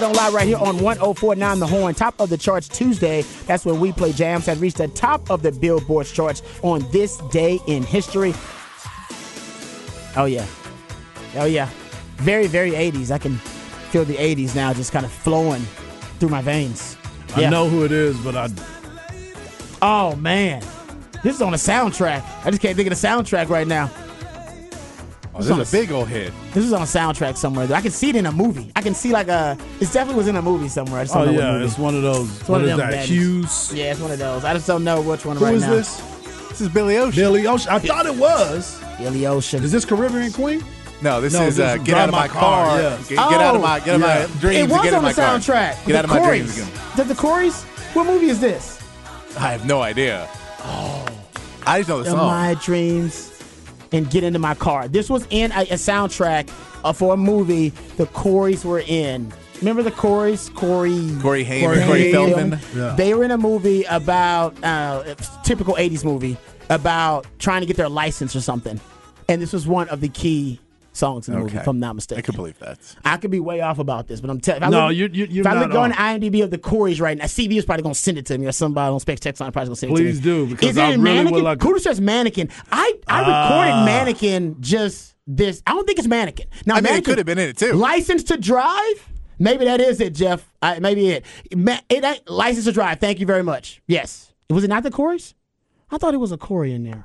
Welcome back to Ball Don't Lie right here on 1049 The Horn. Top of the charts Tuesday. That's when we play jams that reached the top of the Billboard charts on this day in history. Oh, yeah. Oh, yeah. Very, very 80s. I can feel the 80s now just kind of flowing through my veins. I know who it is, but I Oh, man. This is on a soundtrack. I just can't think of the soundtrack right now. Oh, this is a big old hit. This is on a soundtrack somewhere. I can see it in a movie. I can see like a. It definitely was in a movie somewhere. I just oh don't know yeah, movie. it's one of those. It's one What of is them that? baddies. Hughes. Yeah, it's one of those. I just don't know which one Who right is now. this? This is Billy Ocean. Billy Ocean. I thought it was. Billy Ocean. Is this Caribbean Queen? No, this No, is this uh, get out of my My car. Car, yeah. Get, get out of my get out of my dreams. it was get on the of my car. soundtrack. Get out of my the dreams Corys. again. The, the Corys? What movie is this? I have no idea. Oh, I just know the In song. my dreams and get into my car. This was in a, a soundtrack uh, for a movie the Corys were in. Remember the Corys? Corey. Corey Haim, Corey Corey, Haim. Feldman. Yeah. They were in a movie about uh, it's typical '80s movie about trying to get their license or something, and this was one of the key songs in the movie, if I'm not mistaken. I could believe that. I could be way off about this, but I'm telling. No, you- you- you're if I look on. IMDb of the Corys right now, CB is probably gonna send it to me, or somebody on Specs Text Line probably gonna send Please it to me. Please do, because is it I in really would Mannequin? like- Who says Mannequin? I I recorded Mannequin just this. I don't think it's Mannequin. Now I mean, it Mannequin could have been in it too. License to drive. Maybe that is it, Jeff. I, maybe it. It ain't license to drive. Thank you very much. Yes. Was it not the Corys? I thought it was a Corey in there.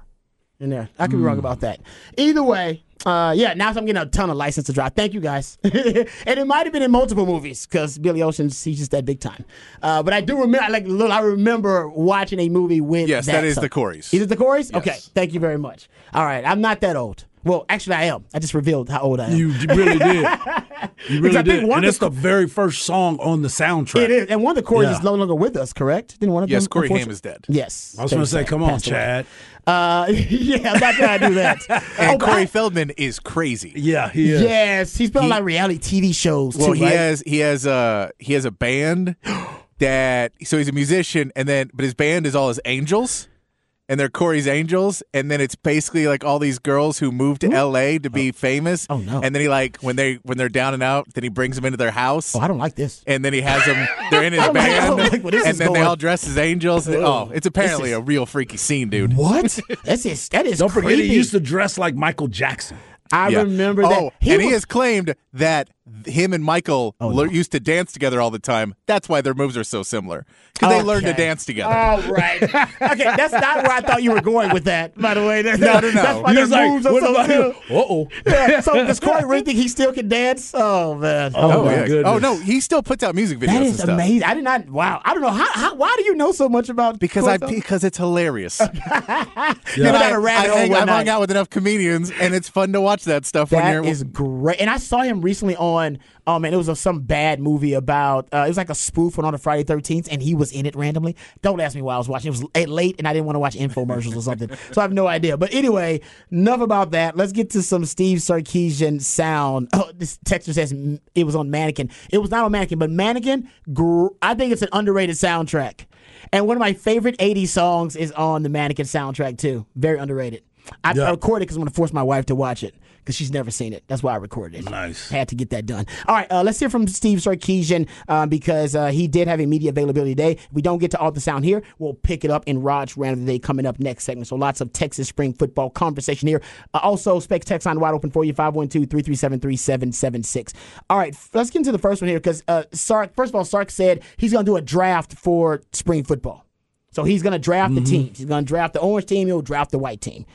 In there. I could be Hmm. wrong about that. Either way, uh, yeah, now I'm getting a ton of license to drive. Thank you guys. and it might have been in multiple movies because Billy Ocean's he's just that big time. Uh, but I do remember, like, look, I remember watching a movie with Yes, that is song. the Corys. Is it the Corys? Yes. Okay, thank you very much. All right, I'm not that old. Well, actually, I am. I just revealed how old I am. You really did. You really I think did. one And it's the- the very first song on the soundtrack. It is, and one of the Corys Yeah. is no longer with us. Correct? Didn't one of Yes, them? Corey Haim unfortunately- is dead. Yes. I was going to say, come on, Chad. Uh, yeah, I'm not trying to do that. And Oh, Corey I- Feldman is crazy. Yeah, he is. Yes, he's been on like reality TV shows Well, too. he right? has he has a he has a band that so he's a musician and then but his band is all his angels and they're Corey's angels and then it's basically like all these girls who moved to LA to be oh. famous. Oh, no. And then he like when they when they're down and out, then he brings them into their house. Oh, I don't like this. and then he has them. They're in his I don't like- I band, don't like where this and is then they going. all dress as angels. Oh, it's apparently is- a real freaky scene, dude. What? That's is that is Don't forget, creepy. he used to dress like Michael Jackson. I Yeah. remember oh, that. and he was- has claimed that him and Michael Oh, lear- no. used to dance together all the time. That's why their moves are so similar because they learned to dance together. All right. okay, that's not where I thought you were going with that. By the way, no, no, no. That's why He their was like, moves are what so about good. you? Uh-oh. Yeah, so does Corey really think he still can dance? Oh man. Oh, oh my yeah. goodness. Oh no, he still puts out music videos. That and stuff. amazing. I did not. Wow. I don't know how, how. Why do you know so much about? Because Corey I Feldman? because it's hilarious. You And went I, I, hang, I've hung out with enough comedians, and it's fun to watch that stuff when you're. is great. And I saw him recently on, oh man, it was a, some bad movie about, uh, it was like a spoof on on the Friday 13th, and he was in it randomly. Don't ask me why I was watching. It was late- late, and I didn't want to watch infomercials or something. So I have no idea. But anyway, enough about that. Let's get to some Steve Sarkisian sound. Oh, this texture says it was on Mannequin. It was not on Mannequin, but Mannequin, gr- I think it's an underrated soundtrack. And one of my favorite 80s songs is on the Mannequin soundtrack, too. Very underrated. I, Yeah. I recorded because I'm going to force my wife to watch it because she's never seen it. That's why I recorded it. Nice. Had to get that done. All right, uh, let's hear from Steve Sarkisian uh, because uh, he did have a media availability today. If we don't get to all the sound here, we'll pick it up in Rod's Rant of the Day coming up next segment. So lots of Texas spring football conversation here. Uh, also, Specs text line wide open for you 512 337 3776. All right, let's get into the first one here because uh, Sark, first of all, Sark said he's going to do a draft for spring football. So he's going to draft the teams. He's going to draft the orange team. He'll draft the white team.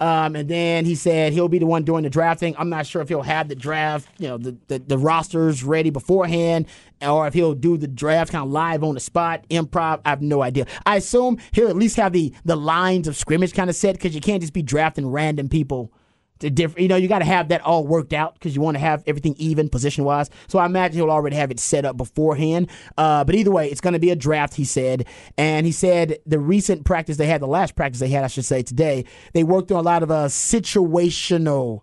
Um, and then he said he'll be the one doing the drafting. I'm not sure if he'll have the draft, you know, the, the, the rosters ready beforehand, or if he'll do the draft kind of live on the spot, improv. I have no idea. I assume he'll at least have the the lines of scrimmage kind of set because you can't just be drafting random people to. You know, you got to have that all worked out because you want to have everything even position wise. So I imagine he'll already have it set up beforehand. Uh, but either way, it's going to be a draft. He said, and he said the recent practice they had, the last practice they had, I should say today, they worked on a lot of uh, situational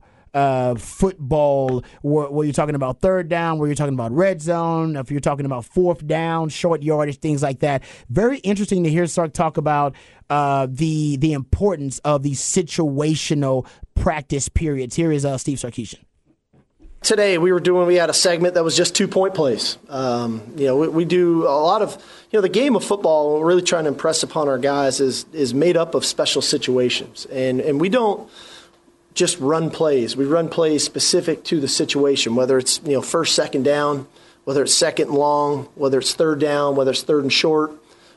football where, where you're talking about third down, where you're talking about red zone, if you're talking about fourth down, short yardage, things like that. Very interesting to hear Sark talk about uh, the the importance of these situational practice periods. Here is uh, Steve Sarkisian. today we were doing we had a segment that was just two point plays um, you know we, we, do a lot of you know the game of football we're really trying to impress upon our guys is is made up of special situations and and we don't just run plays we run plays specific to the situation whether it's you know first second down whether it's second and long whether it's third down whether it's third and short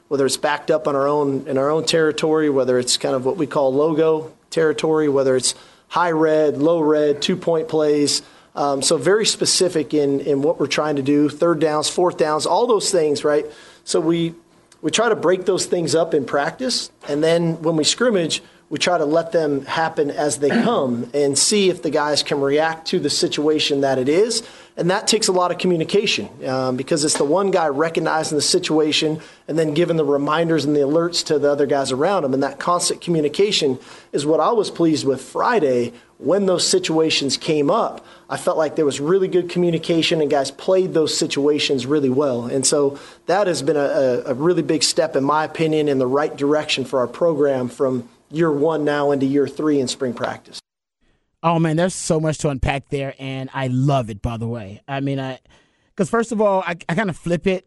whether it's backed up on our own in our own territory whether it's kind of what we call logo territory whether it's high red low red two point plays um, so very specific in, in what we're trying to do, third downs, fourth downs, all those things, right? So we we try to break those things up in practice, and then when we scrimmage, we try to let them happen as they come and see if the guys can react to the situation that it is. And that takes a lot of communication um, because it's the one guy recognizing the situation and then giving the reminders and the alerts to the other guys around him. And that constant communication is what I was pleased with Friday when those situations came up. I felt like there was really good communication and guys played those situations really well. And so that has been a, a really big step, in my opinion, in the right direction for our program from year one now into year three in spring practice. Oh man, there's so much to unpack there, and I love it. By the way, I mean, I because first of all, I, I kind of flip it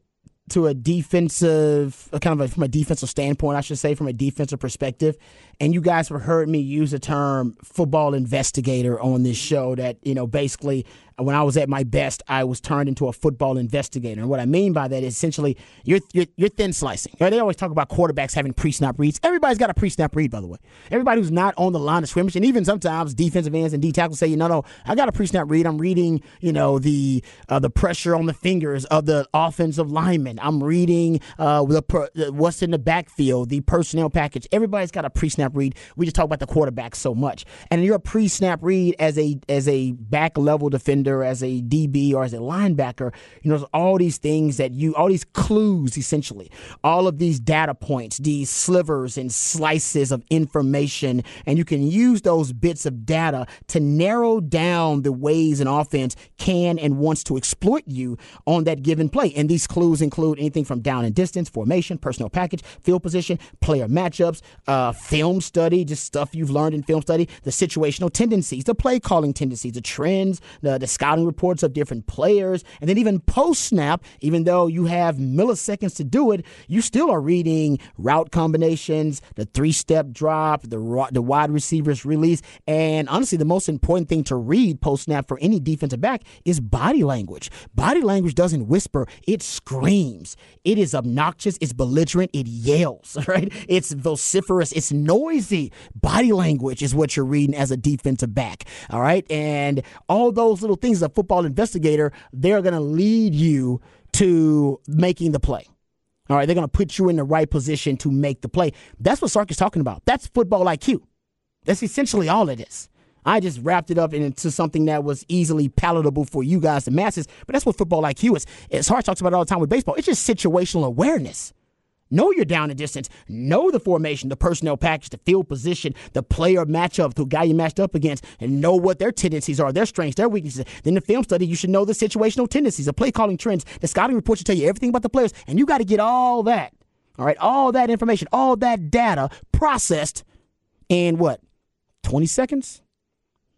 to a defensive, kind of a, from a defensive standpoint, I should say, from a defensive perspective. And you guys have heard me use the term football investigator on this show. That you know, basically, when I was at my best, I was turned into a football investigator. And what I mean by that is essentially you're, you're, you're thin slicing. They always talk about quarterbacks having pre snap reads. Everybody's got a pre snap read, by the way. Everybody who's not on the line of scrimmage, and even sometimes defensive ends and D tackles say, you know, no, I got a pre snap read. I'm reading, you know, the uh, the pressure on the fingers of the offensive lineman. I'm reading uh, the what's in the backfield, the personnel package. Everybody's got a pre snap read. We just talk about the quarterback so much, and you're a pre snap read as a as a back level defender as a DB, or as a linebacker. You know, there's all these things that you, all these clues, essentially, all of these data points, these slivers and slices of information, and you can use those bits of data to narrow down the ways an offense can and wants to exploit you on that given play. And these clues include anything from down and distance, formation, personnel package, field position, player matchups, uh, film study, just stuff you've learned in film study, the situational tendencies, the play calling tendencies, the trends, the, the scouting reports of different players, and then even post snap, even though you have milliseconds to do it, you still are reading route combinations, the three step drop, the, the wide receivers release, and honestly, the most important thing to read post snap for any defensive back is body language. Body language doesn't whisper, it screams. It is obnoxious, it's belligerent, it yells, right? It's vociferous, it's noisy. Body language is what you're reading as a defensive back, all right? And all those little things a football investigator, they're going to lead you to making the play. All right, they're going to put you in the right position to make the play. That's what Sark is talking about. That's football IQ. That's essentially all it is. I just wrapped it up into something that was easily palatable for you guys, the masses. But that's what football IQ is. As Hart talks about all the time with baseball. It's just situational awareness. Know your down and distance. Know the formation, the personnel package, the field position, the player matchup, the guy you matched up against, and know what their tendencies are, their strengths, their weaknesses. Then the film study, you should know the situational tendencies, the play calling trends. The scouting report should tell you everything about the players, and you got to get all that. All right, all that information, all that data processed in what? 20 seconds?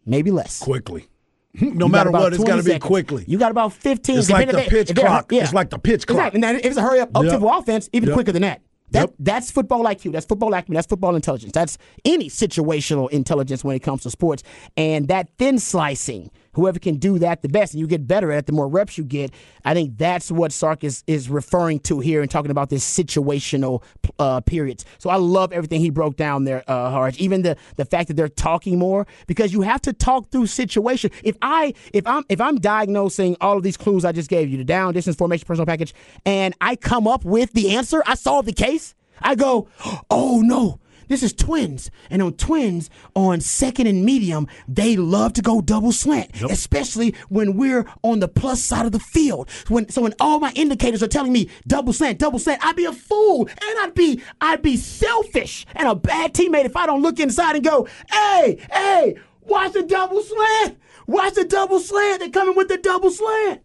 Maybe less. Quickly. Hmm, no matter what, it's got to be quickly. You got about 15. It's like the pitch clock. Yeah. It's like the pitch clock. Exactly. And if it's a hurry up, up yep. offense, even yep. quicker than that. That yep. that's football IQ. That's football acumen. That's football intelligence. That's any situational intelligence when it comes to sports. And that thin slicing whoever can do that the best, and you get better at it the more reps you get. I think that's what Sark is, is referring to here and talking about this situational uh, periods. So I love everything he broke down there, uh, Harge. Even the the fact that they're talking more because you have to talk through situation. If I if I'm if I'm diagnosing all of these clues I just gave you, the down, distance, formation, personal package, and I come up with the answer, I solve the case. I go, oh no, this is twins. And on twins, on second and medium, they love to go double slant, yep. especially when we're on the plus side of the field. When so when all my indicators are telling me double slant, double slant, I'd be a fool and I'd be I'd be selfish and a bad teammate if I don't look inside and go, hey, hey, watch the double slant. Watch the double slant. They're coming with the double slant.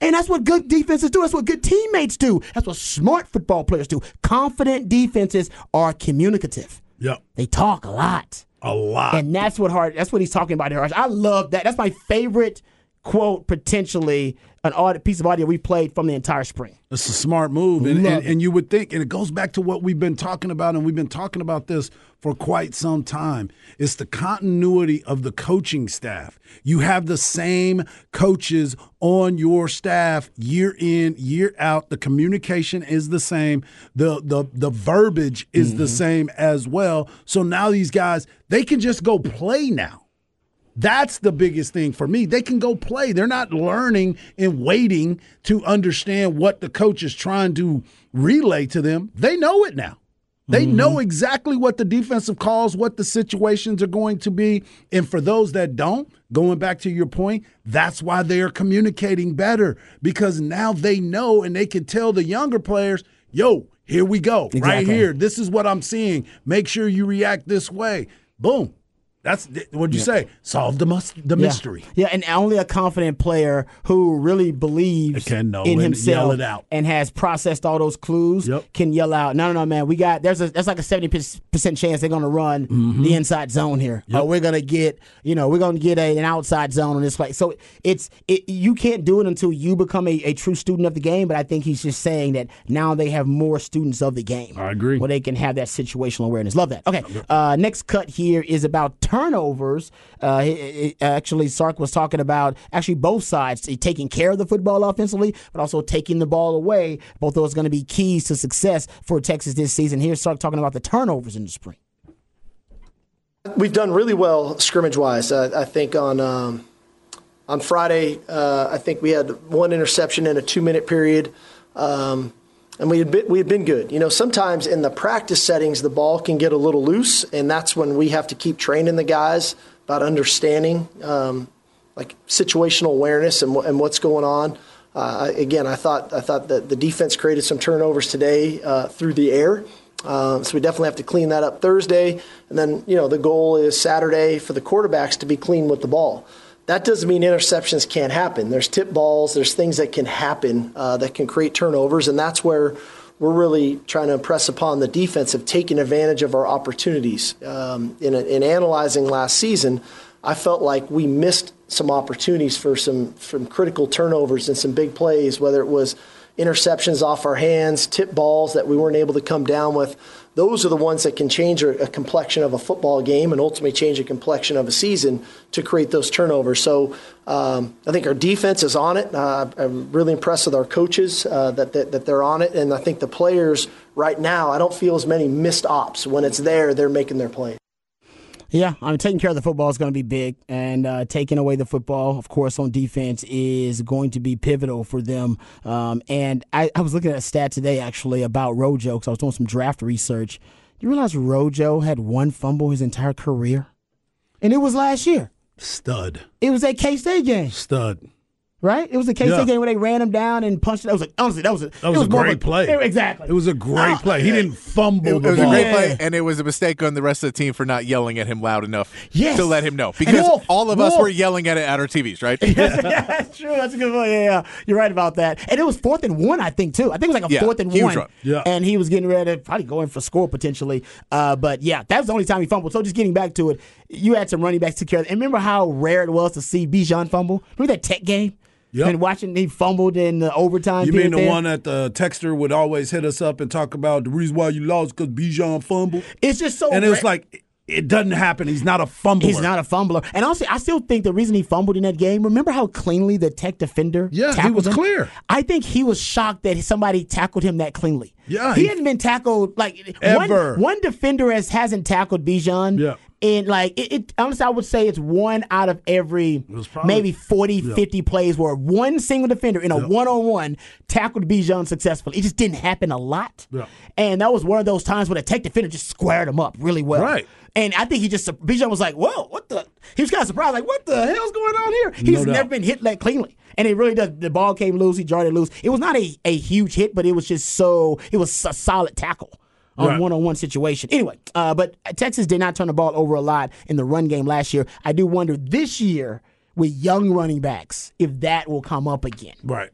And that's what good defenses do. That's what good teammates do. That's what smart football players do. Confident defenses are communicative. Yep. They talk a lot. A lot. And that's what hard that's what he's talking about here. I love that. That's my favorite quote potentially an audit piece of audio we played from the entire spring. It's a smart move, and, and, and, you would think, and it goes back to what we've been talking about, and we've been talking about this for quite some time. It's the continuity of the coaching staff. You have the same coaches on your staff year in, year out. The communication is the same. The the the verbiage is mm-hmm. the same as well. So now these guys, they can just go play now. That's the biggest thing for me. They can go play. They're not learning and waiting to understand what the coach is trying to relay to them. They know it now. They mm-hmm. know exactly what the defensive calls, what the situations are going to be. And for those that don't, going back to your point, that's why they are communicating better because now they know and they can tell the younger players, yo, here we go, exactly. right here. This is what I'm seeing. Make sure you react this way. Boom. That's what'd you yeah. say? Solve the mus- the yeah. mystery. Yeah, and only a confident player who really believes can in himself and has processed all those clues yep. can yell out, "No, no, no, man! We got there's a there's like a seventy percent chance they're going to run mm-hmm. the inside zone here. Yep. Or we're going to get you know we're going to get a, an outside zone on this play. So it's it, you can't do it until you become a, a true student of the game. But I think he's just saying that now they have more students of the game. I agree. Where they can have that situational awareness. Love that. Okay, uh, next cut here is about turnovers. Uh, actually, Sark was talking about actually both sides taking care of the football offensively, but also taking the ball away. Both those are going to be keys to success for Texas this season. Here's Sark talking about the turnovers in the spring. We've done really well scrimmage wise. I, I think on um, on Friday, uh, I think we had one interception in a two minute period. Um, and we had been, we had been good. You know, sometimes in the practice settings, the ball can get a little loose, and that's when we have to keep training the guys about understanding um, like situational awareness and, and what's going on. Uh, again, I thought I thought that the defense created some turnovers today uh, through the air. Uh, so we definitely have to clean that up Thursday, and then you know the goal is Saturday for the quarterbacks to be clean with the ball. That doesn't mean interceptions can't happen. There's tip balls, there's things that can happen uh, that can create turnovers, and that's where we're really trying to impress upon the defense of taking advantage of our opportunities. Um, in, in analyzing last season, I felt like we missed some opportunities for some from critical turnovers and some big plays, whether it was interceptions off our hands, tip balls that we weren't able to come down with those are the ones that can change a, complexion of a football game and ultimately change a complexion of a season to create those turnovers. So um, I think our defense is on it. Uh, I'm really impressed with our coaches uh, that, that, that they're on it, and I think the players right now I don't feel as many missed ops. When it's there, they're making their play. Yeah, I mean, taking care of the football is going to be big, and uh, taking away the football, of course, on defense is going to be pivotal for them. Um, and I, I, was looking at a stat today actually about Rojo because I was doing some draft research. You realize Rojo had one fumble his entire career, and it was last year. Stud. It was a K State game. Stud right? It was the K State yeah. game where they ran him down and punched it. That was like honestly, that was a that was, was a great a, play. exactly, it was a great uh, play. He didn't fumble. It, it was ball. a great play, and it was a mistake on the rest of the team for not yelling at him loud enough yes. to let him know because Wolf, all of Wolf. us were yelling at it at our TVs, right? yeah, that's true. That's a good point. Yeah, yeah, you're right about that. And it was fourth and one, I think, too. I think it was like a yeah, fourth and one. Run. Yeah, and he was getting ready to probably go in for score potentially. Uh, but yeah, that was the only time he fumbled. So just getting back to it, you had some running backs to care. And remember how rare it was to see Bijan fumble? Remember that Tech game? Yep. And watching he fumbled in the overtime. You mean the there? one that the texter would always hit us up and talk about the reason why you lost because Bijan fumbled? It's just so. And it was like it doesn't happen. He's not a fumbler. He's not a fumbler. And also, I still think the reason he fumbled in that game. Remember how cleanly the Tech defender? Yeah, he was him? clear. I think he was shocked that somebody tackled him that cleanly. Yeah, he, he hadn't been tackled like ever. One, one defender has hasn't tackled Bijan. Yeah and like it, it, honestly i would say it's one out of every probably, maybe 40 yeah. 50 plays where one single defender in a yeah. one-on-one tackled bijan successfully it just didn't happen a lot yeah. and that was one of those times where the tech defender just squared him up really well right and I think he just Bijan was like, "Whoa, what the?" He was kind of surprised, like, "What the hell's going on here?" He's no never been hit that cleanly, and it really does. The ball came loose. He jarred it loose. It was not a, a huge hit, but it was just so. It was a solid tackle on one on one situation. Anyway, uh, but Texas did not turn the ball over a lot in the run game last year. I do wonder this year with young running backs if that will come up again. Right.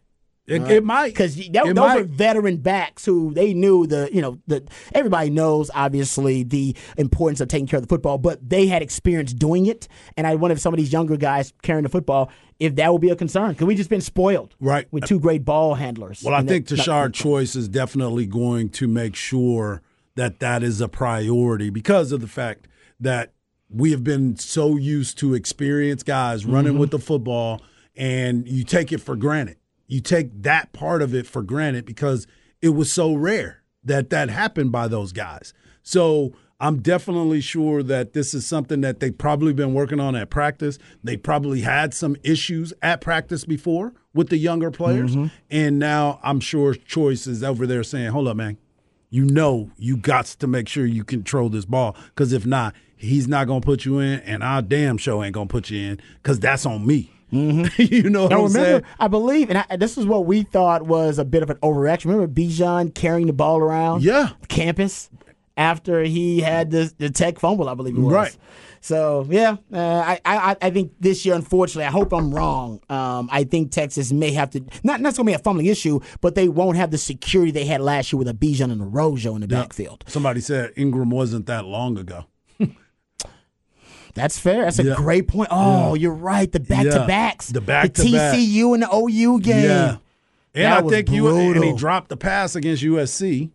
It, right? it might because those might. were veteran backs who they knew the you know the everybody knows obviously the importance of taking care of the football, but they had experience doing it. And I wonder if some of these younger guys carrying the football, if that will be a concern, because we just been spoiled right with two great ball handlers. Well, I think Tashard Choice is definitely going to make sure that that is a priority because of the fact that we have been so used to experienced guys running mm-hmm. with the football, and you take it for granted you take that part of it for granted because it was so rare that that happened by those guys. So I'm definitely sure that this is something that they've probably been working on at practice. They probably had some issues at practice before with the younger players. Mm-hmm. And now I'm sure Choice is over there saying, hold up, man. You know you got to make sure you control this ball because if not, he's not going to put you in, and our damn show ain't going to put you in because that's on me. Mm-hmm. you know what now, I'm remember, saying? I believe, and I, this is what we thought was a bit of an overreaction. Remember Bijan carrying the ball around yeah. campus after he had the, the tech fumble, I believe it was. Right. So yeah, uh, I, I I think this year, unfortunately, I hope I'm wrong. Um, I think Texas may have to not not going to be a fumbling issue, but they won't have the security they had last year with a Bijan and a Rojo in the yeah. backfield. Somebody said Ingram wasn't that long ago. That's fair. That's a yeah. great point. Oh, yeah. you're right. The back to backs. The back the TCU and the OU game. Yeah. And that I think you and he dropped the pass against USC.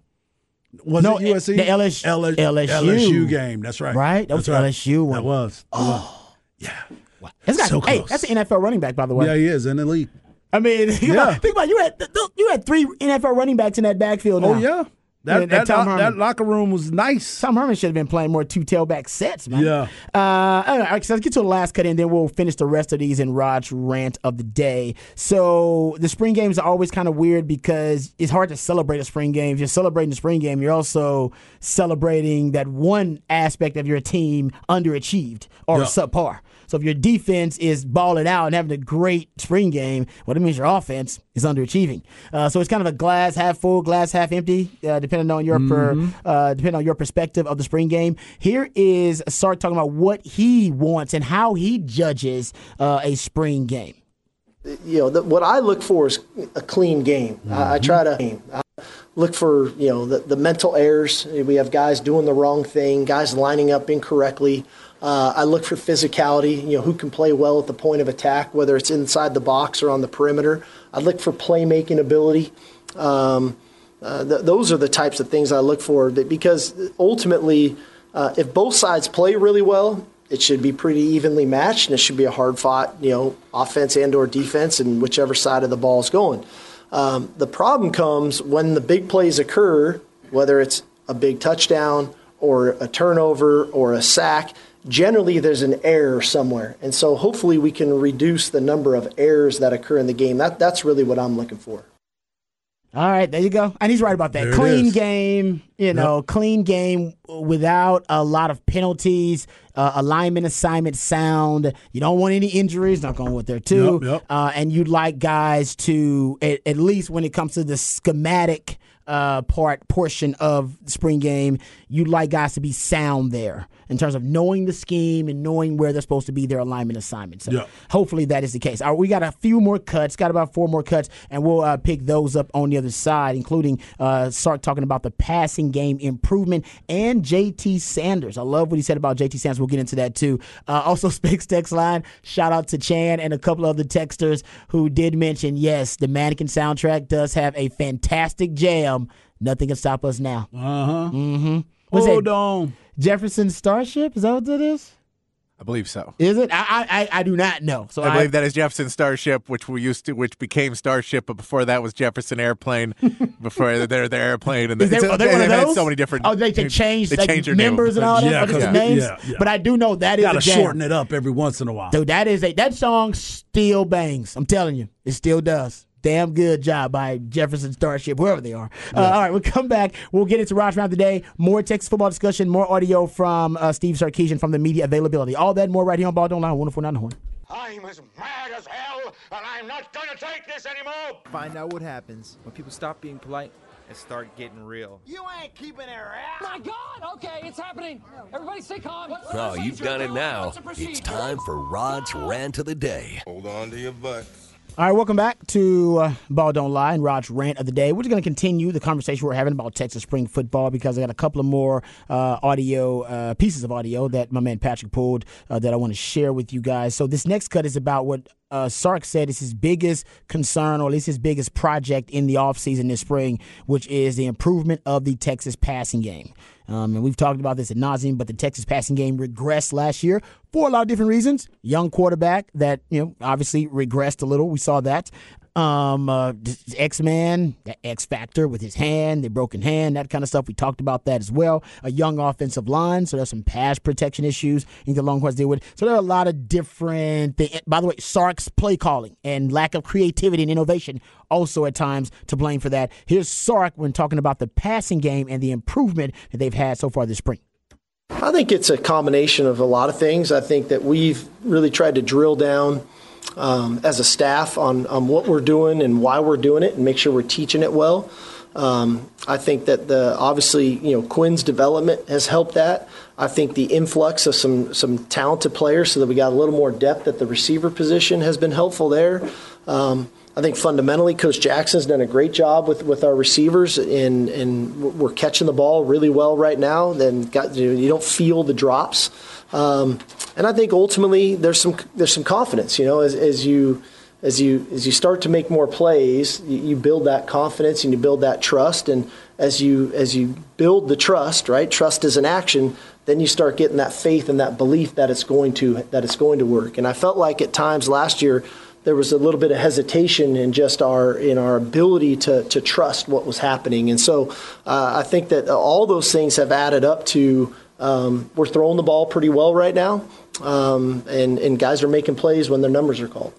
Was no, it USC? The LSU, LSU, LSU game. That's right. Right? That was right. LSU one. That was. Oh. Yeah. Wow. Got, so hey, that's an NFL running back, by the way. Yeah, he is in the league. I mean, think, yeah. about, think about you had you had three NFL running backs in that backfield. Oh, now. Oh yeah, that, that, that, that, locker room was nice. Tom Herman should have been playing more two tailback sets, man. Yeah. Uh, all right, so let's get to the last cut in, then we'll finish the rest of these in Rod's rant of the day. So the spring games are always kind of weird because it's hard to celebrate a spring game. If you're celebrating the spring game, you're also celebrating that one aspect of your team underachieved or yeah. subpar. So if your defense is balling out and having a great spring game, well, that means your offense is underachieving. Uh, so it's kind of a glass half full, glass half empty, uh, depending on your mm-hmm. per, uh, depending on your perspective of the spring game. Here is Sark talking about what he wants and how he judges uh, a spring game. You know, the, what I look for is a clean game. Mm-hmm. I, I, try to. I, look for you know the, the mental errors. We have guys doing the wrong thing, guys lining up incorrectly. Uh, I look for physicality, you know, who can play well at the point of attack, whether it's inside the box or on the perimeter. I look for playmaking ability. Um, uh, th- those are the types of things I look for that, because ultimately, uh, if both sides play really well, it should be pretty evenly matched, and it should be a hard fought, you know, offense and or defense, and whichever side of the ball is going. Um, the problem comes when the big plays occur, whether it's a big touchdown or a turnover or a sack generally there's an error somewhere. And so hopefully we can reduce the number of errors that occur in the game. That, that's really what I'm looking for. All right, there you go. And he's right about that. There clean game, you know, yep. clean game without a lot of penalties, uh, alignment assignment sound. You don't want any injuries, not going with there too. Yep, yep. Uh, and you'd like guys to, at, at least when it comes to the schematic uh, part portion of spring game, you'd like guys to be sound there in terms of knowing the scheme and knowing where they're supposed to be their alignment assignments. So yeah. hopefully that is the case. All right, we got a few more cuts, got about four more cuts, and we'll uh, pick those up on the other side, including uh, Sark talking about the passing game improvement and JT Sanders. I love what he said about JT Sanders. We'll get into that too. Uh, also, Specs text line, shout out to Chan and a couple of the texters who did mention, yes, the Mannequin soundtrack does have a fantastic jam. Nothing can stop us now. Uh huh. Mm-hmm. Hold on. Jefferson Starship? Is that what that is? I believe so. Is it? I I, I do not know. So I believe that is Jefferson Starship, which we used to, which became Starship, but before that was Jefferson Airplane. before they're the airplane, and is they, are they, one of those? so many different. Oh, they, they changed they like, members name. and all that, yeah, yeah, names. Yeah, yeah. But I do know that is Gotta a jam. shorten it up every once in a while. Dude, that is a that song still bangs. I'm telling you, it still does damn good job by Jefferson Starship, whoever they are. Uh, yeah. Uh, all right, we'll come back. We'll get into Rod's rant today. More Texas football discussion, more audio from uh, Steve Sarkisian from the media availability. All that more right here on Ball Don't Lie. Wonderful, not horn. I'm as mad as hell, and I'm not going to take this anymore. Find out what happens when people stop being polite and start getting real. You ain't keeping it real. My God! Okay, it's happening. Everybody stay calm. What's oh, you've done it now. It's time for Rod's rant of the day. Hold on to your butts. All right, welcome back to uh, Ball Don't Lie and Rod's rant of the day. We're just going to continue the conversation we're having about Texas spring football because I got a couple of more uh, audio uh, pieces of audio that my man Patrick pulled uh, that I want to share with you guys. So this next cut is about what uh, Sark said is his biggest concern, or at least his biggest project in the offseason this spring, which is the improvement of the Texas passing game. Um, and we've talked about this at nauseum, but the Texas passing game regressed last year for a lot of different reasons. Young quarterback that you know obviously regressed a little. We saw that. Um, uh, X Man, X Factor with his hand, the broken hand, that kind of stuff. We talked about that as well. A young offensive line, so there's some pass protection issues in the Longhorns deal with. So there are a lot of different. Things. By the way, Sark's play calling and lack of creativity and innovation also at times to blame for that. Here's Sark when talking about the passing game and the improvement that they've had so far this spring. I think it's a combination of a lot of things. I think that we've really tried to drill down um, as a staff on, on what we're doing and why we're doing it and make sure we're teaching it well. Um, I think that the obviously you know Quinn's development has helped that. I think the influx of some some talented players, so that we got a little more depth at the receiver position, has been helpful there. Um, I think fundamentally, Coach Jackson's done a great job with, with our receivers, and and we're catching the ball really well right now. Then got you, know, you don't feel the drops. Um, and I think ultimately there's some there's some confidence. You know, as, as you as you as you start to make more plays, you, you, build that confidence and you build that trust. And as you as you build the trust, right? Trust is an action. Then you start getting that faith and that belief that it's going to that it's going to work. And I felt like at times last year there was a little bit of hesitation in just our in our ability to to trust what was happening. And so uh, I think that all those things have added up to um, we're throwing the ball pretty well right now, um, and and guys are making plays when their numbers are called.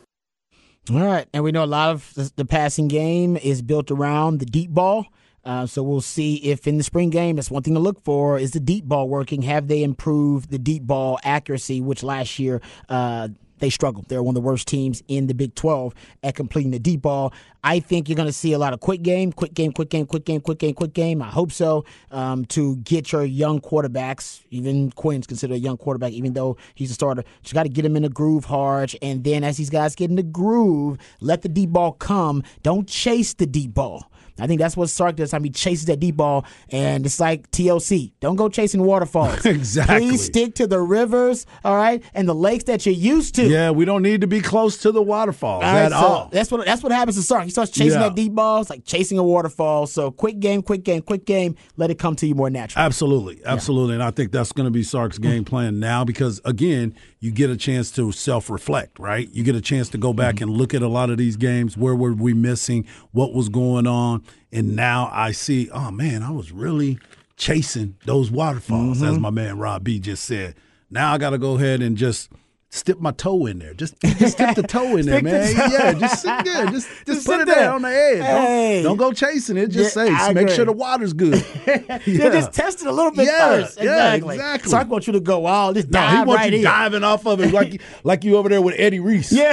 All right, and we know a lot of the, passing game is built around the deep ball. Uh, so we'll see if in the spring game, that's one thing to look for. Is the deep ball working? Have they improved the deep ball accuracy, which last year uh, they struggled. They're one of the worst teams in the Big 12 at completing the deep ball. I think you're going to see a lot of quick game, quick game, quick game, quick game, quick game, quick game. I hope so um, to get your young quarterbacks. Even Quinn's considered a young quarterback, even though he's a starter. Just got to get him in the groove hard, and then as these guys get in the groove, let the deep ball come. Don't chase the deep ball. I think that's what Sark does. I mean, chases that deep ball, and it's like TLC. Don't go chasing waterfalls. exactly. Please stick to the rivers, all right, and the lakes that you're used to. Yeah, we don't need to be close to the waterfalls all right, at so all. That's what that's what happens to Sark. He starts chasing yeah. that deep ball. It's like chasing a waterfall. So quick game, quick game, quick game. Let it come to you more naturally. Absolutely, absolutely, yeah. and I think that's going to be Sark's game plan now because again, you get a chance to self reflect, right? You get a chance to go back mm-hmm. and look at a lot of these games. Where were we missing? What was going on? And now I see, oh man, I was really chasing those waterfalls, mm-hmm. as my man Rob B just said. Now I got to go ahead and just Stip my toe in there. Just just dip the toe in there, man. The yeah, just yeah, just just, just put it there on the edge. Hey. Don't, don't, go chasing it. Just yeah, say, I make agree. sure the water's good. yeah. yeah, just test it a little bit yeah, first. Exactly. Yeah, exactly. So I want you to go all this. No, he wants right you here. diving off of it like like you over there with Eddie Reese. Yeah,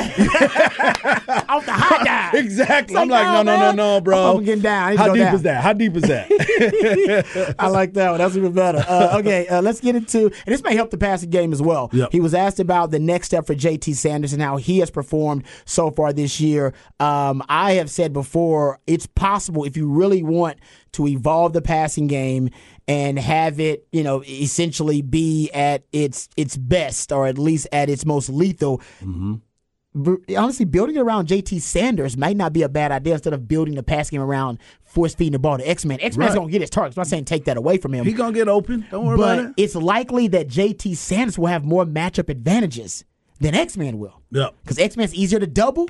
off the high dive. Exactly. I'm like, no, no, no, no, bro. I'm getting down. How deep down. is that? How deep is that? I like that one. That's even better. Uh, okay, uh, let's get into, and this may help the passing game as well. Yep. He was asked about the next step for JT Sanders and how he has performed so far this year. Um, I have said before, it's possible if you really want to evolve the passing game and have it, you know, essentially be at its its best or at least at its most lethal. Mm-hmm honestly, building around JT Sanders might not be a bad idea instead of building the pass game around force feeding the ball to X Men. X Men's right. gonna get his targets. I'm not saying take that away from him. He gonna get open. Don't worry but about it. But it's likely that JT Sanders will have more matchup advantages than X Men will. Yeah. Because X Men's easier to double.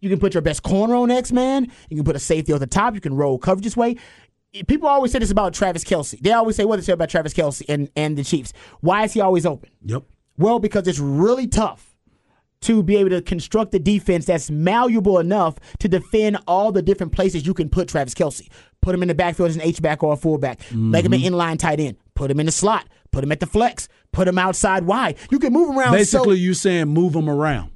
You can put your best corner on X Man. You can put a safety on the top. You can roll coverage this way. People always say this about Travis Kelce. They always say what they say about Travis Kelce and, and the Chiefs. Why is he always open? Yep. Well, because it's really tough to be able to construct a defense that's malleable enough to defend all the different places you can put Travis Kelce. Put him in the backfield as an H back or a fullback. Mm-hmm. Make him an inline tight end. Put him in the slot. Put him at the flex. Put him outside wide. You can move around. Basically, so, you saying move him around.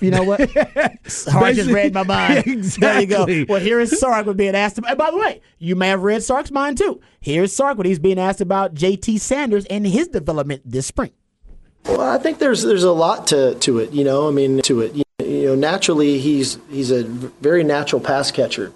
You know what? Sark just read my mind. Exactly. There you go. Well, here is Sark with being asked about. And by the way, you may have read Sark's mind too. Here's Sark when he's being asked about JT Sanders and his development this spring. Well, I think there's there's a lot to to it. You know, I mean, to it. You know, naturally, he's he's a very natural pass catcher.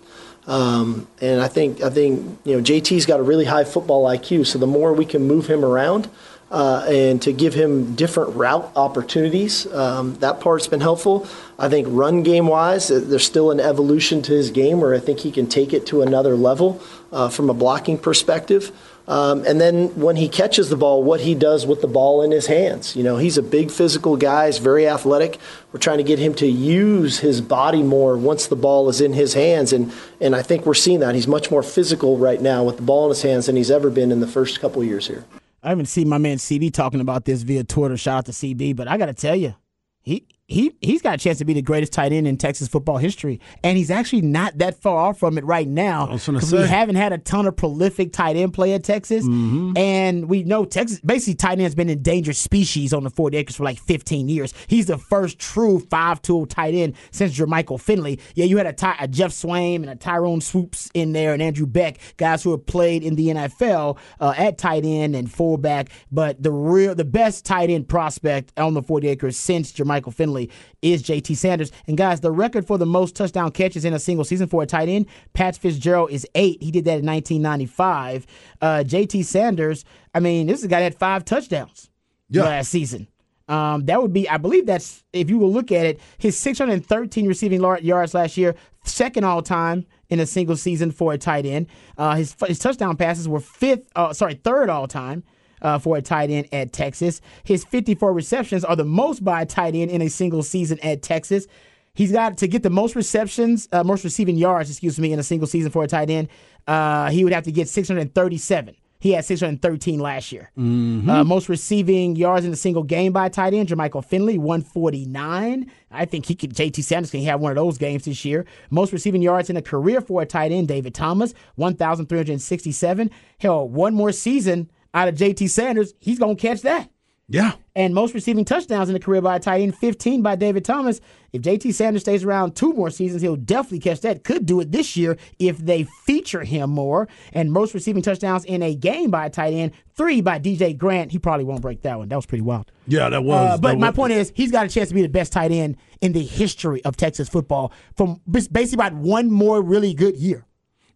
Um, and I think I think you know JT's got a really high football IQ. So the more we can move him around uh, and to give him different route opportunities, um, that part's been helpful. I think run game wise, there's still an evolution to his game where I think he can take it to another level uh, from a blocking perspective. Um, and then when he catches the ball, what he does with the ball in his hands. You know, he's a big physical guy, he's very athletic. We're trying to get him to use his body more once the ball is in his hands. And, and I think we're seeing that. He's much more physical right now with the ball in his hands than he's ever been in the first couple years here. I haven't seen my man CB talking about this via Twitter. Shout out to CB, but I got to tell you, he he he's got a chance to be the greatest tight end in Texas football history, and he's actually not that far off from it right now. Because we haven't had a ton of prolific tight end play at Texas, Mm-hmm. and we know Texas basically tight end's been endangered species on the 40 acres for like 15 years. He's the first true five-tool tight end since Jermichael Finley. Yeah, you had a, Ty, a Geoff Swaim and a Tyrone Swoopes in there, and Andrew Beck, guys who have played in the NFL uh, at tight end and fullback. But the real, the best tight end prospect on the 40 acres since Jermichael Finley is JT Sanders. And guys, the record for the most touchdown catches in a single season for a tight end, Pat Fitzgerald is eight. He did that in 1995. Uh, JT Sanders, I mean, this is a guy that had five touchdowns Yeah. last season. Um, that would be, I believe that's, if you will look at it, his 613 receiving yards last year, second all time in a single season for a tight end. Uh, his, his touchdown passes were fifth, uh, sorry, third all time. Uh, for a tight end at Texas. His 54 receptions are the most by a tight end in a single season at Texas. He's got to get the most receptions, uh, most receiving yards, excuse me, in a single season for a tight end. Uh, he would have to get 637. He had 613 last year. Uh, most receiving yards in a single game by a tight end, Jermichael Finley, 149. I think he could. JT Sanders can have one of those games this year. Most receiving yards in a career for a tight end, David Thomas, 1,367. Hell, one more season out of JT Sanders, he's gonna catch that. Yeah. And most receiving touchdowns in the career by a tight end, 15 by David Thomas. If JT Sanders stays around two more seasons, he'll definitely catch that. Could do it this year if they feature him more. And most receiving touchdowns in a game by a tight end, three by DJ Grant. He probably won't break that one. That was pretty wild. Yeah, that was. Uh, but that my was- point is, he's got a chance to be the best tight end in the history of Texas football from basically about one more really good year.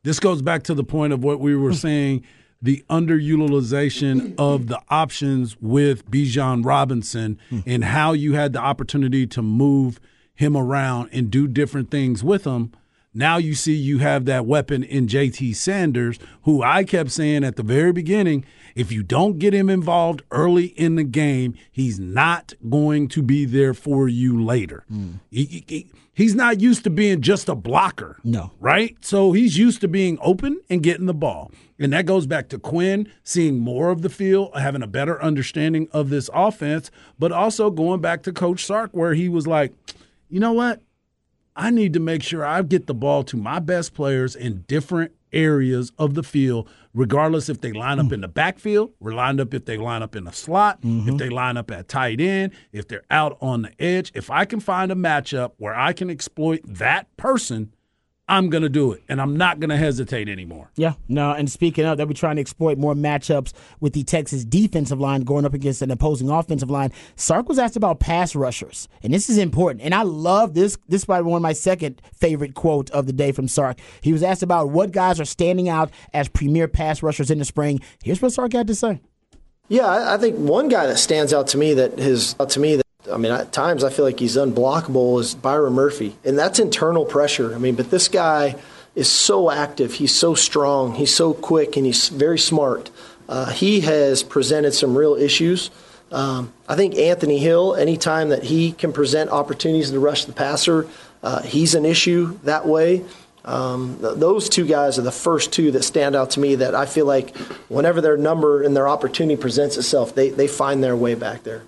This goes back to the point of what we were saying the underutilization of the options with Bijan Robinson hmm. and how you had the opportunity to move him around and do different things with him. Now you see you have that weapon in JT Sanders, who I kept saying at the very beginning if you don't get him involved early in the game, he's not going to be there for you later. Hmm. He- he- he- he's not used to being just a blocker No. right? So he's used to being open and getting the ball. And that goes back to Quinn seeing more of the field, having a better understanding of this offense, but also going back to Coach Sark, where he was like, you know what? I need to make sure I get the ball to my best players in different areas of the field, regardless if they line up mm. in the backfield, or lined up if they line up in the slot, if mm-hmm. they line up at tight end, if they're out on the edge. If I can find a matchup where I can exploit that person, I'm going to do it. And I'm not going to hesitate anymore. Yeah, no, and speaking of, they'll be trying to exploit more matchups with the Texas defensive line going up against an opposing offensive line. Sark was asked about pass rushers, and this is important. And I love this. This is probably one of my second favorite quote of the day from Sark. He was asked about what guys are standing out as premier pass rushers in the spring. Here's what Sark had to say. Yeah, I, I think one guy that stands out to me that has uh, to me that I mean at times I feel like he's unblockable is Byron Murphy, and that's internal pressure. I mean, but this guy is so active, he's so strong, he's so quick, and he's very smart. Uh, he has presented some real issues. Um, I think Anthony Hill, anytime that he can present opportunities to rush the passer, uh, he's an issue that way. Um, th- those two guys are the first two that stand out to me that I feel like whenever their number and their opportunity presents itself, they, they find their way back there.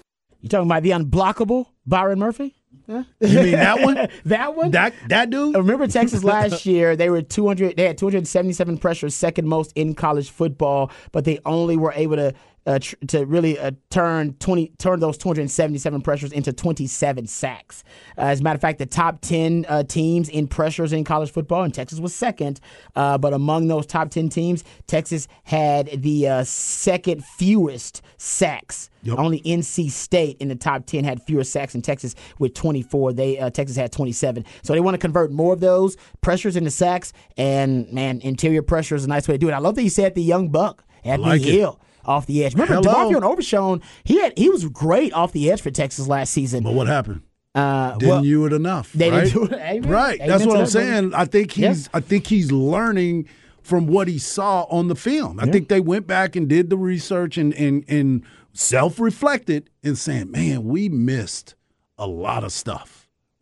You talking about the unblockable Byron Murphy? You mean that one? That one? that that dude? Remember Texas last year? They were 200. They had 277 pressures, second most in college football, but they only were able to uh, tr- to really uh, turn 20 turn those 277 pressures into 27 sacks. Uh, as a matter of fact, the top 10 uh, teams in pressures in college football, and Texas was second. Uh, but among those top 10 teams, Texas had the uh, second fewest sacks. Yep. Only NC State in the top 10 had fewer sacks than Texas with 24. They uh, Texas had 27. So they want to convert more of those pressures into sacks. And man, interior pressure is a nice way to do it. I love that you said the young buck at like the it. Off the edge. Remember, Hello. DeMarvion Overshown, he had he was great off the edge for Texas last season. But what happened? Uh, Didn't well, you it enough? they right? didn't do it. Amen. Right. Amen That's what I'm that, saying. I think Yeah. he's I think he's learning from what he saw on the film. I think they went back and did the research and and and self-reflected and saying, "Man, we missed a lot of stuff.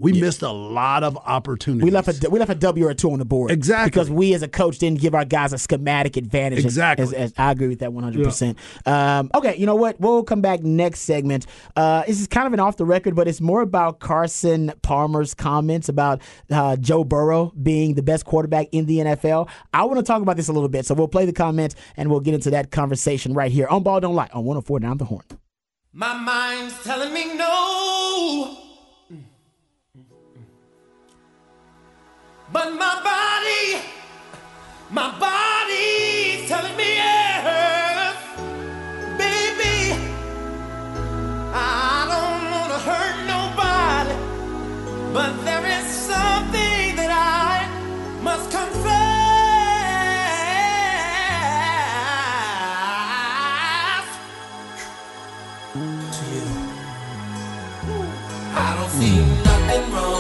We missed a lot of opportunities. We left a we left a W or two on the board Exactly. because we as a coach didn't give our guys a schematic advantage. Exactly. as, as- I agree with that one hundred percent. Um, okay, you know what? We'll come back next segment. Uh, this is kind of an off the record, but it's more about Carson Palmer's comments about uh, Joe Burrow being the best quarterback in the NFL. I want to talk about this a little bit, so we'll play the comments and we'll get into that conversation right here on Ball Don't Lie on one hundred four down the horn. My mind's telling me no. But my body, my body's telling me yes. Baby, I don't want to hurt nobody. But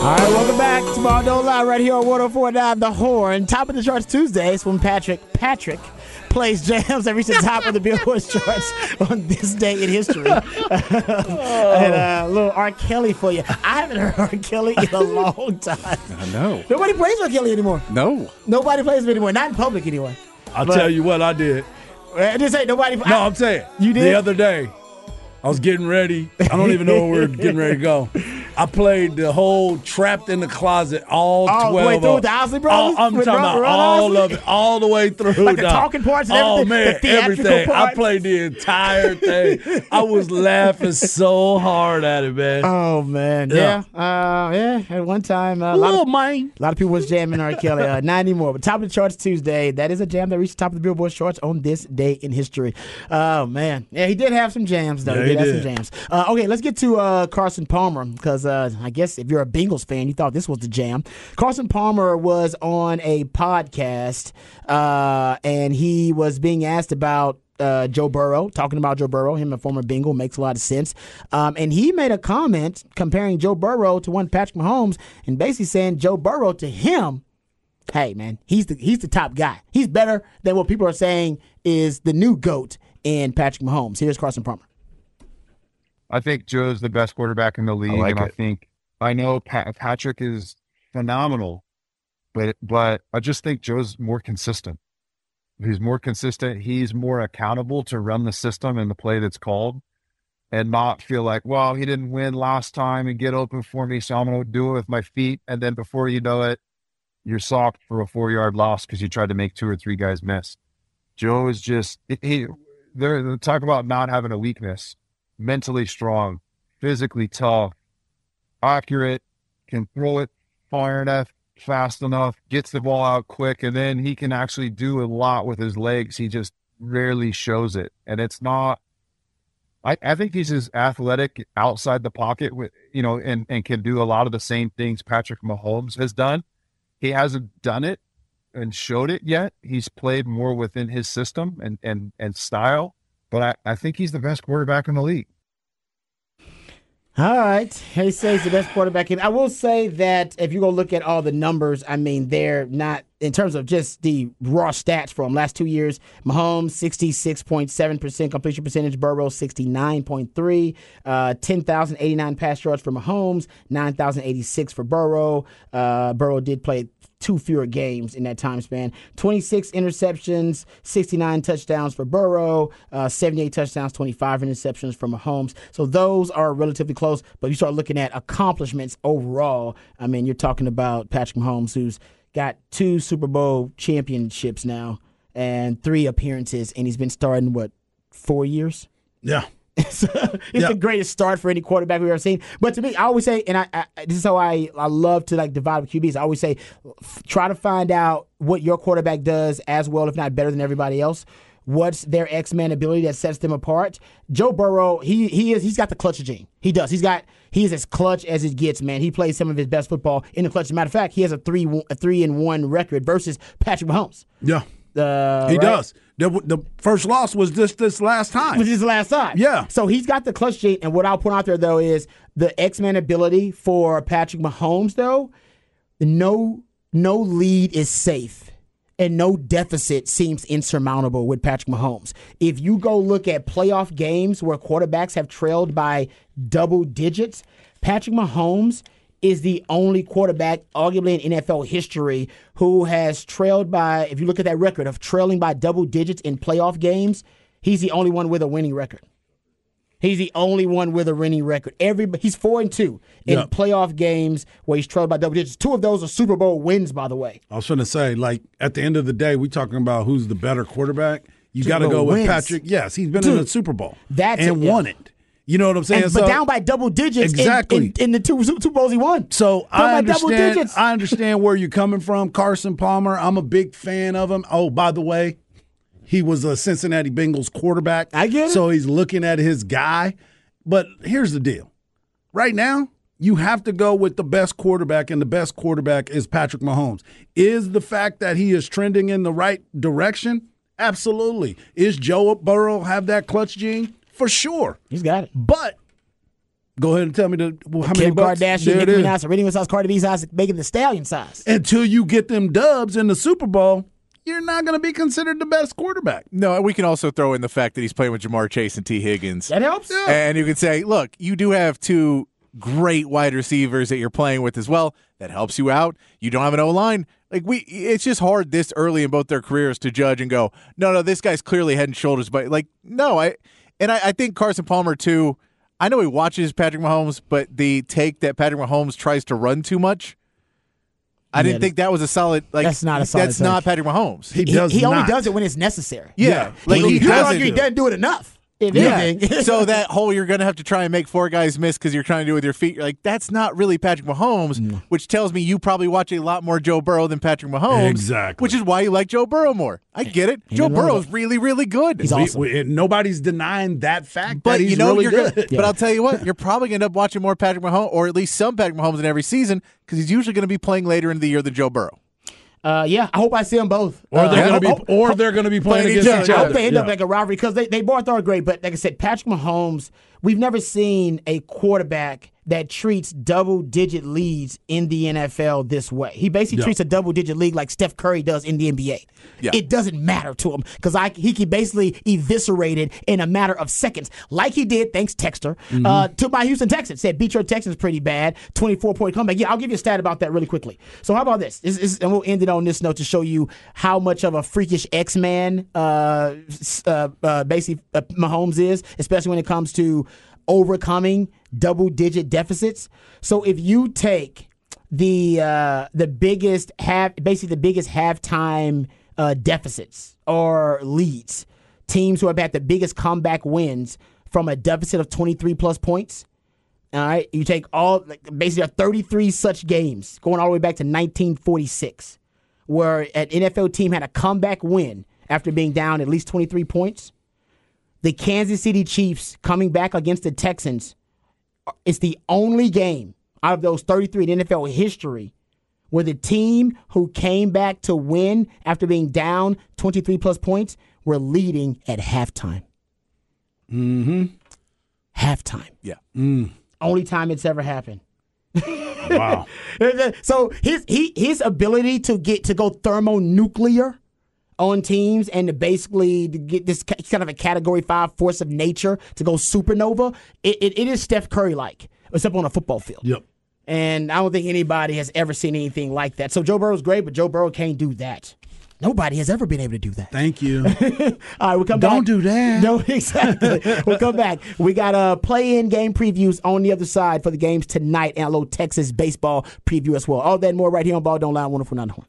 All right, welcome back to Ball Don't Lie right here on 104.9 The Horn. Top of the charts Tuesdays when Patrick Patrick plays jams that reach the top of the Billboard charts on this day in history. and uh, a little R. Kelly for you. I haven't heard R. Kelly in a long time. I know. Nobody plays R. Kelly anymore. No. Nobody plays him anymore. Not in public anyway. I'll But- tell you what I did. Uh, Just say nobody. No, I'm saying You did? the other day. I was getting ready. I don't even know where we're getting ready to go. I played the whole "Trapped in the Closet" all All the twelve. way through with the Isley Brothers? All, I'm talking about Ron all Isley? of it, all the way through. Like the dog. talking parts and Oh man, The everything. I played the entire thing. I was laughing so hard at it, man. Oh man, yeah, Yeah. uh, yeah. At one time, uh, a lot Little of man. A lot of people was jamming R. Kelly. Uh, not anymore. But top of the charts Tuesday. That is a jam that reached the top of the Billboard charts on this day in history. Oh man, yeah, he did have some jams though. Yeah, he did he have some jams. Uh, okay, let's get to uh, Carson Palmer because uh, I guess if you're a Bengals fan, you thought this was the jam. Carson Palmer was on a podcast uh, and he was being asked about uh, Joe Burrow, talking about Joe Burrow, him a former Bengal, makes a lot of sense. Um, and he made a comment comparing Joe Burrow to one Patrick Mahomes and basically saying Joe Burrow to him, hey man, he's the he's the top guy. He's better than what people are saying is the new goat in Patrick Mahomes. Here's Carson Palmer. I think Joe's the best quarterback in the league, like and I think I know Pat, Patrick is phenomenal, but but I just think Joe's more consistent. He's more consistent. He's more accountable to run the system and the play that's called, and not feel like, well, he didn't win last time and get open for me, so I'm going to do it with my feet, and then before you know it, you're socked for a four yard loss because you tried to make two or three guys miss. Joe is just he. They're, they talk about not having a weakness mentally strong, physically tough, accurate, can throw it far enough, fast enough, gets the ball out quick, and then he can actually do a lot with his legs. He just rarely shows it. And it's not I, I think he's as athletic outside the pocket with you know, and, and can do a lot of the same things Patrick Mahomes has done. He hasn't done it and showed it yet. He's played more within his system and and, and style. But I, I think he's the best quarterback in the league. All right. He says the best quarterback in. I will say that if you go look at all the numbers, I mean, they're not in terms of just the raw stats from last two years. Mahomes, 66.7% completion percentage. Burrow, 69.3. Uh, 10,089 pass yards for Mahomes, 9,086 for Burrow. Uh, Burrow did play two fewer games in that time span. 26 interceptions, 69 touchdowns for Burrow, uh, 78 touchdowns, 25 interceptions for Mahomes. So those are relatively close. But you start looking at accomplishments overall. I mean, you're talking about Patrick Mahomes, who's got two Super Bowl championships now and three appearances, and he's been starting what four years. Yeah. It's Yeah. the greatest start for any quarterback we've ever seen. But to me, I always say, and I, I this is how I, I love to like divide with QBs. I always say, f- try to find out what your quarterback does as well, if not better than everybody else. What's their X Man ability that sets them apart? Joe Burrow, he he is he's got the clutch gene. He does. He's got he's as clutch as it gets, man. He plays some of his best football in the clutch. As a matter of fact, he has a three a three and one record versus Patrick Mahomes. Yeah. Uh, He right? does. The, the first loss was just this last time. Which is the last time. Yeah. So he's got the clutch gene. And what I'll put out there, though, is the X Men ability for Patrick Mahomes, though, no, no lead is safe. And no deficit seems insurmountable with Patrick Mahomes. If you go look at playoff games where quarterbacks have trailed by double digits, Patrick Mahomes is the only quarterback, arguably in NFL history, who has trailed by, if you look at that record of trailing by double digits in playoff games, he's the only one with a winning record. He's the only one with a winning record. Every he's four and two in Yep. playoff games where he's trailed by double digits. Two of those are Super Bowl wins, by the way. I was going to say, like, at the end of the day, we talking about who's the better quarterback. You got to go with wins. Patrick. Yes, he's been in the Super Bowl that's and it, yeah. won it. You know what I'm saying? And, So- but down by double digits Exactly. in, in the two Super Bowls he won. So Down I understand. I understand where you're coming from, Carson Palmer. I'm a big fan of him. Oh, by the way, he was a Cincinnati Bengals quarterback. I get it. So he's looking at his guy. But here's the deal: right now, you have to go with the best quarterback, and the best quarterback is Patrick Mahomes. Is the fact that he is trending in the right direction? Absolutely. Is Joe Burrow have that clutch gene? For sure. He's got it. But go ahead and tell me the well, how many Kim bucks? Kardashian, There it Nicki is. Minaj, Serena Williams, Cardi B size, Megan Thee Stallion size. until you get them dubs in the Super Bowl, you're not going to be considered the best quarterback. No, we can also throw in the fact that he's playing with Ja'Marr Chase and Tee Higgins. That helps. And you can say, look, you do have two great wide receivers that you're playing with as well. That helps you out. You don't have an O line. Like we, it's just hard this early in both their careers to judge and go, no, no, this guy's clearly head and shoulders. But like, no, I, and I, I think Carson Palmer too. I know he watches Patrick Mahomes, but the take that Patrick Mahomes tries to run too much. I Yeah, didn't think that was a solid. Like That's not a solid That's not. Patrick Mahomes. He He, does he only does it when it's necessary. yeah, like He, he you could doesn't argue he do doesn't do it enough. If Yeah. anything. so that whole you're going to have to try and make four guys miss because you're trying to do it with your feet. You're like that's not really Patrick Mahomes, mm. which tells me you probably watch a lot more Joe Burrow than Patrick Mahomes. Exactly. Which is why you like Joe Burrow more. I get it. Joe Burrow's with really, really good. He's awesome. we- and nobody's denying that fact. but that he's you know really you're good. gonna. But I'll tell you what, you're probably going to end up watching more Patrick Mahomes, or at least some Patrick Mahomes in every season, because he's usually going to be playing later in the year than Joe Burrow. Uh, yeah, I hope I see them both. or Uh, they're I going to hope- be, or they're going to be playing, playing each against other. each I other. hope they end up like a rivalry because they, they both are great. But like I said, Patrick Mahomes, we've never seen a quarterback that treats double digit leads in the NFL this way. He basically Yeah. treats a double digit league like Steph Curry does in the NBA. Yeah. It doesn't matter to him because I he can basically eviscerate it in a matter of seconds, like he did. Thanks, Texter, Mm-hmm. uh, to my Houston Texans. Said beat your Texans pretty bad. Twenty four point comeback. Yeah, I'll give you a stat about that really quickly. So how about this? This is- and we'll end it on this note to show you how much of a freakish X man, uh, uh, uh, basically uh, Mahomes is, especially when it comes to overcoming double digit deficits. So if you take the uh, the biggest half, basically the biggest halftime uh, deficits or leads, teams who have had the biggest comeback wins from a deficit of 23 plus points. All right, you take all like, basically 33 such games going all the way back to 1946, where an NFL team had a comeback win after being down at least 23 points. The Kansas City Chiefs coming back against the Texans it's the only game out of those 33 in NFL history where the team who came back to win after being down 23 plus points were leading at halftime. Mm-hmm. Halftime. Yeah. Only time it's ever happened. Wow. so his he his ability to get to go thermonuclear on teams and to basically to get this kind of a category five force of nature to go supernova, it, it, it is Steph Curry like, except on a football field. Yep. And I don't think anybody has ever seen anything like that. So Joe Burrow's great, but Joe Burrow can't do that. Nobody has ever been able to do that. Thank you. All right, we'll come back. Don't do that. No, exactly. we'll come back. We got uh, play-in game previews on the other side for the games tonight and a little Texas baseball preview as well. All that more right here on Ball Don't Lie, 104.9 The Horn.